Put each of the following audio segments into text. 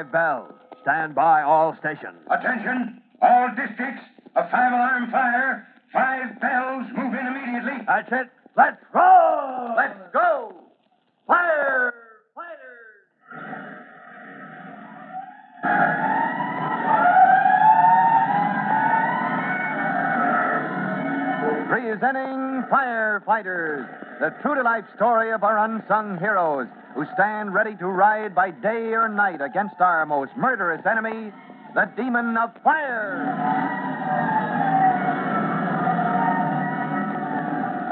Five bells. Stand by all stations. Attention, all districts. A five alarm fire. Five bells. Move in immediately. That's it. Let's roll! Let's go! Fire! Fighters! Presenting Firefighters, the true to life story of our unsung heroes who stand ready to ride by day or night against our most murderous enemy, the demon of fire.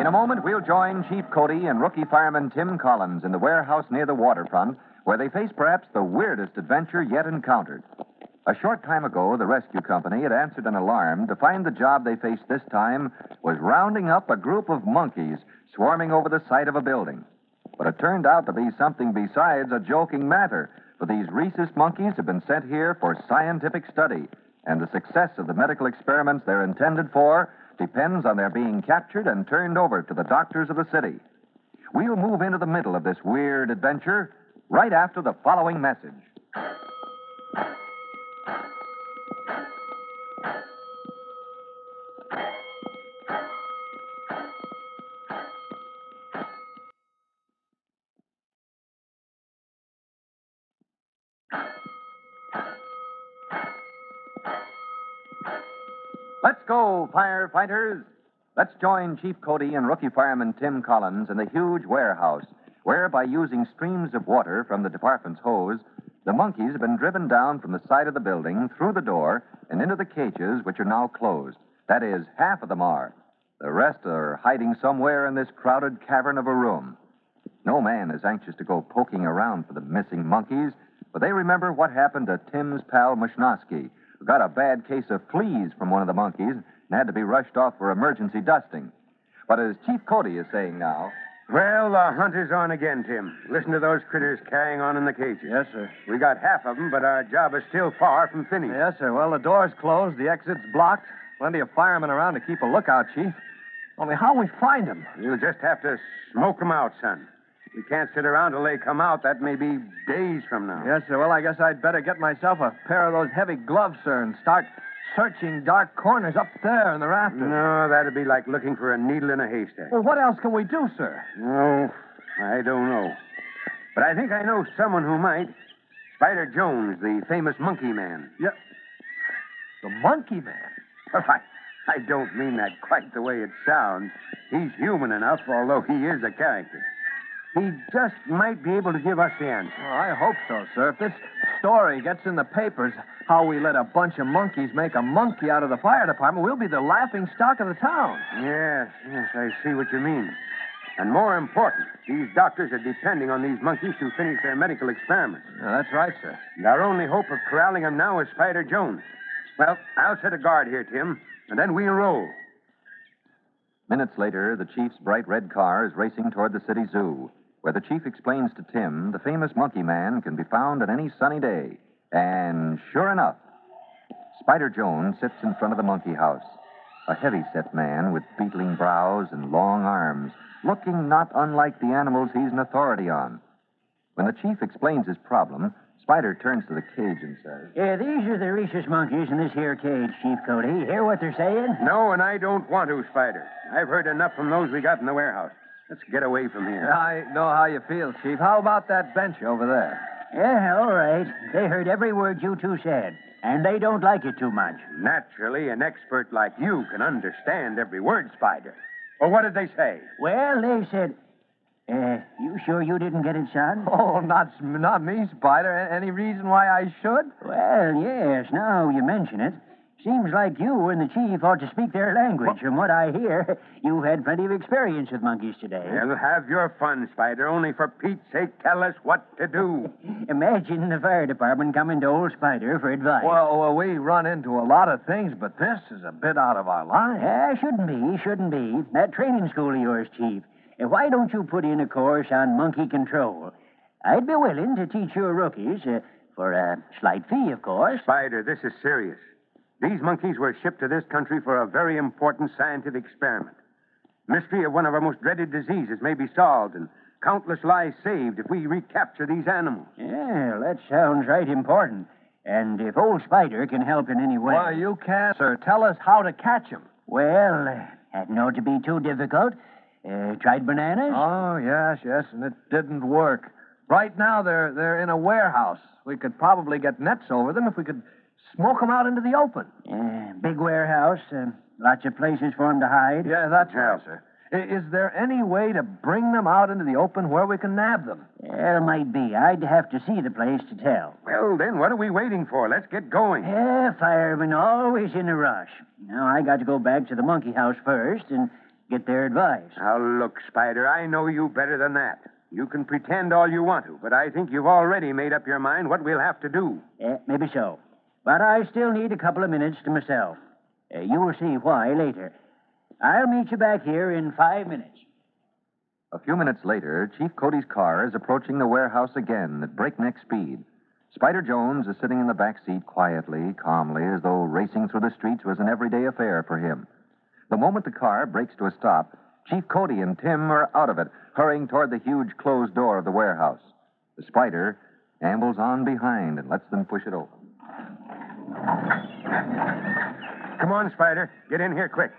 In a moment, we'll join Chief Cody and rookie fireman Tim Collins in the warehouse near the waterfront, where they face perhaps the weirdest adventure yet encountered. A short time ago, the rescue company had answered an alarm to find the job they faced this time was rounding up a group of monkeys swarming over the site of a building. But it turned out to be something besides a joking matter, for these rhesus monkeys have been sent here for scientific study, and the success of the medical experiments they're intended for depends on their being captured and turned over to the doctors of the city. We'll move into the middle of this weird adventure right after the following message. Firefighters. Let's join Chief Cody and rookie fireman Tim Collins in the huge warehouse, where, by using streams of water from the department's hose, the monkeys have been driven down from the side of the building, through the door, and into the cages, which are now closed. That is, half of them are. The rest are hiding somewhere in this crowded cavern of a room. No man is anxious to go poking around for the missing monkeys, but they remember what happened to Tim's pal Mushnosky, who got a bad case of fleas from one of the monkeys and had to be rushed off for emergency dusting. But as Chief Cody is saying now, Well, the hunt is on again, Tim. Listen to those critters carrying on in the cages. Yes, sir. We got half of them, but our job is still far from finished. Yes, sir. Well, the door's closed, the exit's blocked. Plenty of firemen around to keep a lookout, Chief. Only how we find them? You'll just have to smoke them out, son. We can't sit around till they come out. That may be days from now. Yes, sir. Well, I guess I'd better get myself a pair of those heavy gloves, sir, and start searching dark corners up there in the rafters. No, that'd be like looking for a needle in a haystack. Well, what else can we do, sir? No, I don't know. But I think I know someone who might. Spider Jones, the famous monkey man. Yeah. The monkey man. Well, I, I don't mean that quite the way it sounds. He's human enough, although he is a character. He just might be able to give us the answer. Well, I hope so, sir. If this story gets in the papers, how we let a bunch of monkeys make a monkey out of the fire department, we'll be the laughing stock of the town. Yes, yes, I see what you mean. And more important, these doctors are depending on these monkeys to finish their medical experiments. That's right, sir. And our only hope of corralling them now is Spider Jones. Well, I'll set a guard here, Tim, and then we'll roll. Minutes later, the chief's bright red car is racing toward the city zoo, where the chief explains to Tim the famous monkey man can be found on any sunny day. And sure enough, Spider Jones sits in front of the monkey house, a heavy set man with beetling brows and long arms, looking not unlike the animals he's an authority on. When the chief explains his problem, Spider turns to the cage and says, Yeah, these are the rhesus monkeys in this here cage, Chief Cody. Hear what they're saying? No, and I don't want to, Spider. I've heard enough from those we got in the warehouse. Let's get away from here. I know how you feel, Chief. How about that bench over there? Yeah, all right. They heard every word you two said, and they don't like it too much. Naturally, an expert like you can understand every word, Spider. Well, what did they say? Well, they said, uh, you sure you didn't get it, son? Oh, not not me, Spider. A- Any reason why I should? Well, yes, now you mention it. Seems like you and the chief ought to speak their language. From what I hear, you've had plenty of experience with monkeys today. Well, have your fun, Spider. Only for Pete's sake, tell us what to do. Imagine the fire department coming to old Spider for advice. Well, well, we run into a lot of things, but this is a bit out of our line. Yeah, shouldn't be, shouldn't be. That training school of yours, Chief. Uh, Why don't you put in a course on monkey control? I'd be willing to teach your rookies, uh, for a slight fee, of course. Spider, this is serious. These monkeys were shipped to this country for a very important scientific experiment. Mystery of one of our most dreaded diseases may be solved, and Countless lives saved if we recapture these animals. Yeah, that sounds right important. And if old Spider can help in any way. Why, you can't, sir. Tell us how to catch catch 'em. Well, uh, that ought to be too difficult. Uh, tried bananas? Oh, yes, yes, and it didn't work. Right now, they're they're in a warehouse. We could probably get nets over them if we could smoke 'em out into the open. Yeah, big warehouse. Uh, lots of places for 'em to hide. Yeah, that's Yeah. right, sir. I- Is there any way to bring them out into the open where we can nab them? There might be. I'd have to see the place to tell. Well, then, what are we waiting for? Let's get going. Yeah, firemen always in a rush. Now, I got to go back to the monkey house first and get their advice. Now, look, Spider, I know you better than that. You can pretend all you want to, but I think you've already made up your mind what we'll have to do. Yeah, maybe so. But I still need a couple of minutes to myself. Uh, you will see why later. I'll meet you back here in five minutes. A few minutes later, Chief Cody's car is approaching the warehouse again at breakneck speed. Spider Jones is sitting in the back seat quietly, calmly, as though racing through the streets was an everyday affair for him. The moment the car brakes to a stop, Chief Cody and Tim are out of it, hurrying toward the huge closed door of the warehouse. The Spider ambles on behind and lets them push it open. Come on, Spider. Get in here quick.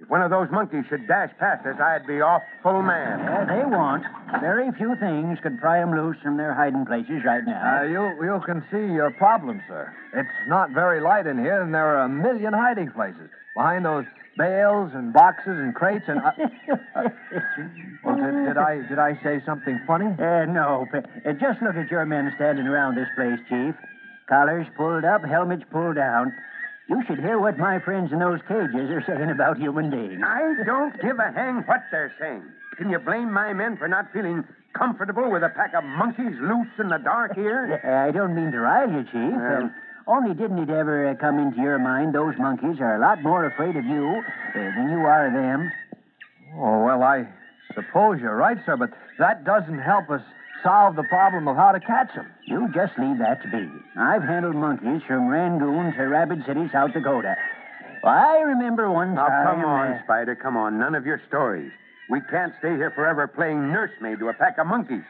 If one of those monkeys should dash past us, I'd be awful mad. Yeah, they won't. Very few things could pry 'em loose from their hiding places right now. Uh, you you can see your problem, sir. It's not very light in here, and there are a million hiding places behind those bales and boxes and crates. And uh, uh, well, did, did I did I say something funny? Uh, no, but, uh, just look at your men standing around this place, Chief. Collars pulled up, helmets pulled down. You should hear what my friends in those cages are saying about human beings. I don't give a hang what they're saying. Can you blame my men for not feeling comfortable with a pack of monkeys loose in the dark here? I don't mean to rile you, Chief. Well- only didn't it ever uh, come into your mind those monkeys are a lot more afraid of you uh, than you are of them? Oh well, I suppose you're right, sir, but that doesn't help us solve the problem of how to catch them. You just leave that to me. I've handled monkeys from Rangoon to Rapid City, South Dakota. Well, I remember one Now, time. come on, uh, Spider, come on. None of your stories. We can't stay here forever playing nursemaid to a pack of monkeys.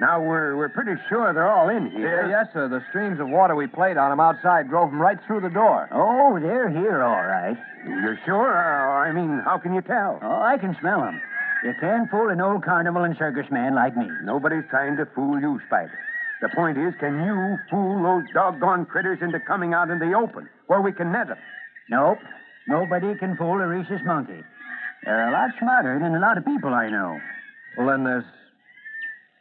Now, we're, we're pretty sure they're all in here. Yeah, yes, sir. The streams of water we played on them outside drove them right through the door. Oh, they're here, all right. You're sure? Uh, I mean, how can you tell? Oh, I can smell them. You can't fool an old carnival and circus man like me. Nobody's trying to fool you, Spider. The point is, can you fool those doggone critters into coming out in the open where we can net them? Nope. Nobody can fool a rhesus monkey. They're a lot smarter than a lot of people I know. Well, then there's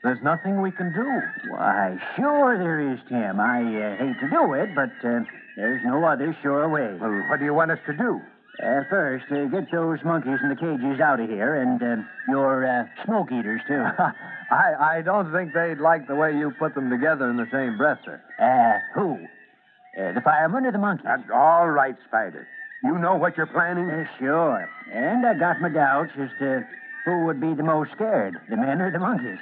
there's nothing we can do. Why, sure there is, Tim. I uh, hate to do it, but uh, there's no other sure way. Well, what do you want us to do? Uh, first, uh, get those monkeys in the cages out of here, and uh, your uh, smoke eaters, too. I I don't think they'd like the way you put them together in the same breath, sir. Uh, who? Uh, the fireman or the monkeys? That's all right, Spider. You know what you're planning? Uh, sure. And I got my doubts as to who would be the most scared, the men or the monkeys.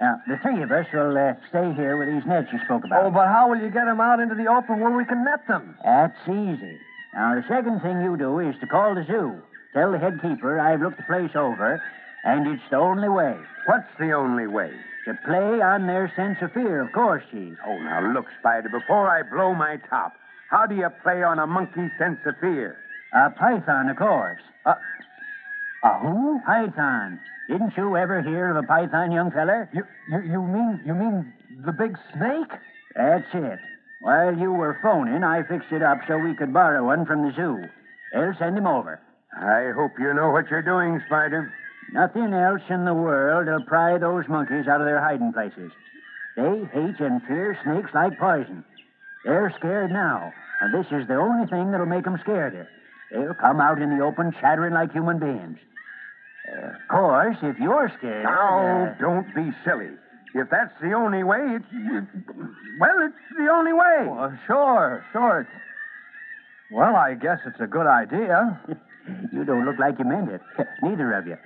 Now, the three of us will uh, stay here with these nets you spoke about. Oh, but how will you get them out into the open where we can net them? That's easy. Now, the second thing you do is to call the zoo. Tell the head keeper I've looked the place over, and it's the only way. What's the only way? To play on their sense of fear, of course, Chief. Oh, now look, Spider, before I blow my top, how do you play on a monkey's sense of fear? A python, of course. Uh, A who? Python. Didn't you ever hear of a python, young feller? you, you you mean you mean the big snake? That's it. While you were phoning, I fixed it up so we could borrow one from the zoo. They'll send him over. I hope you know what you're doing, Spider. Nothing else in the world will pry those monkeys out of their hiding places. They hate and fear snakes like poison. They're scared now, and this is the only thing that'll make 'em scareder. They'll come out in the open chattering like human beings. Uh, of course, if you're scared. Now, uh, don't be silly. If that's the only way, it's. Well, it's the only way. Well, sure, sure. It's, well, I guess it's a good idea. you don't look like you meant it. Neither of you.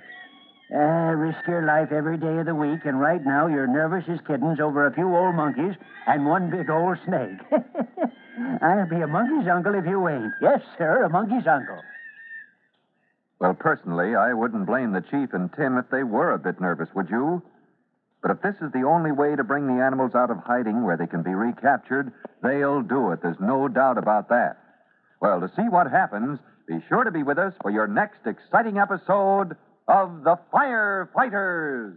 Uh, risk your life every day of the week, and right now you're nervous as kittens over a few old monkeys and one big old snake. I'll be a monkey's uncle if you ain't. Yes, sir, a monkey's uncle. Well, personally, I wouldn't blame the chief and Tim if they were a bit nervous, would you? But if this is the only way to bring the animals out of hiding where they can be recaptured, they'll do it. There's no doubt about that. Well, to see what happens, be sure to be with us for your next exciting episode of The Firefighters.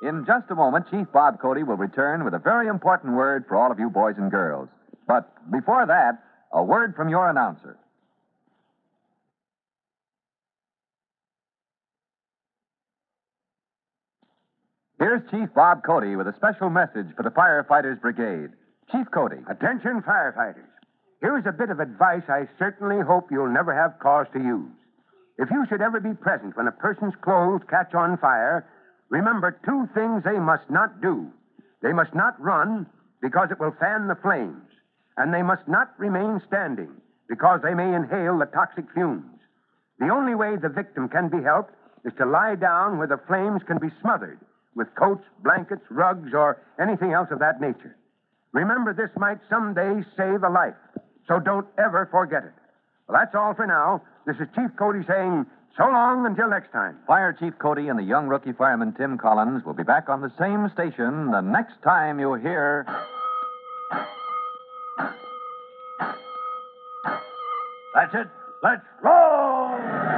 In just a moment, Chief Bob Cody will return with a very important word for all of you boys and girls. But before that, a word from your announcer. Here's Chief Bob Cody with a special message for the Firefighters Brigade. Chief Cody. Attention, firefighters. Here's a bit of advice I certainly hope you'll never have cause to use. If you should ever be present when a person's clothes catch on fire, remember two things they must not do. They must not run because it will fan the flames, and they must not remain standing because they may inhale the toxic fumes. The only way the victim can be helped is to lie down where the flames can be smothered with coats, blankets, rugs, or anything else of that nature. Remember, this might someday save a life, so don't ever forget it. Well, that's all for now. This is Chief Cody saying so long until next time. Fire Chief Cody and the young rookie fireman Tim Collins will be back on the same station the next time you hear. That's it. Let's roll!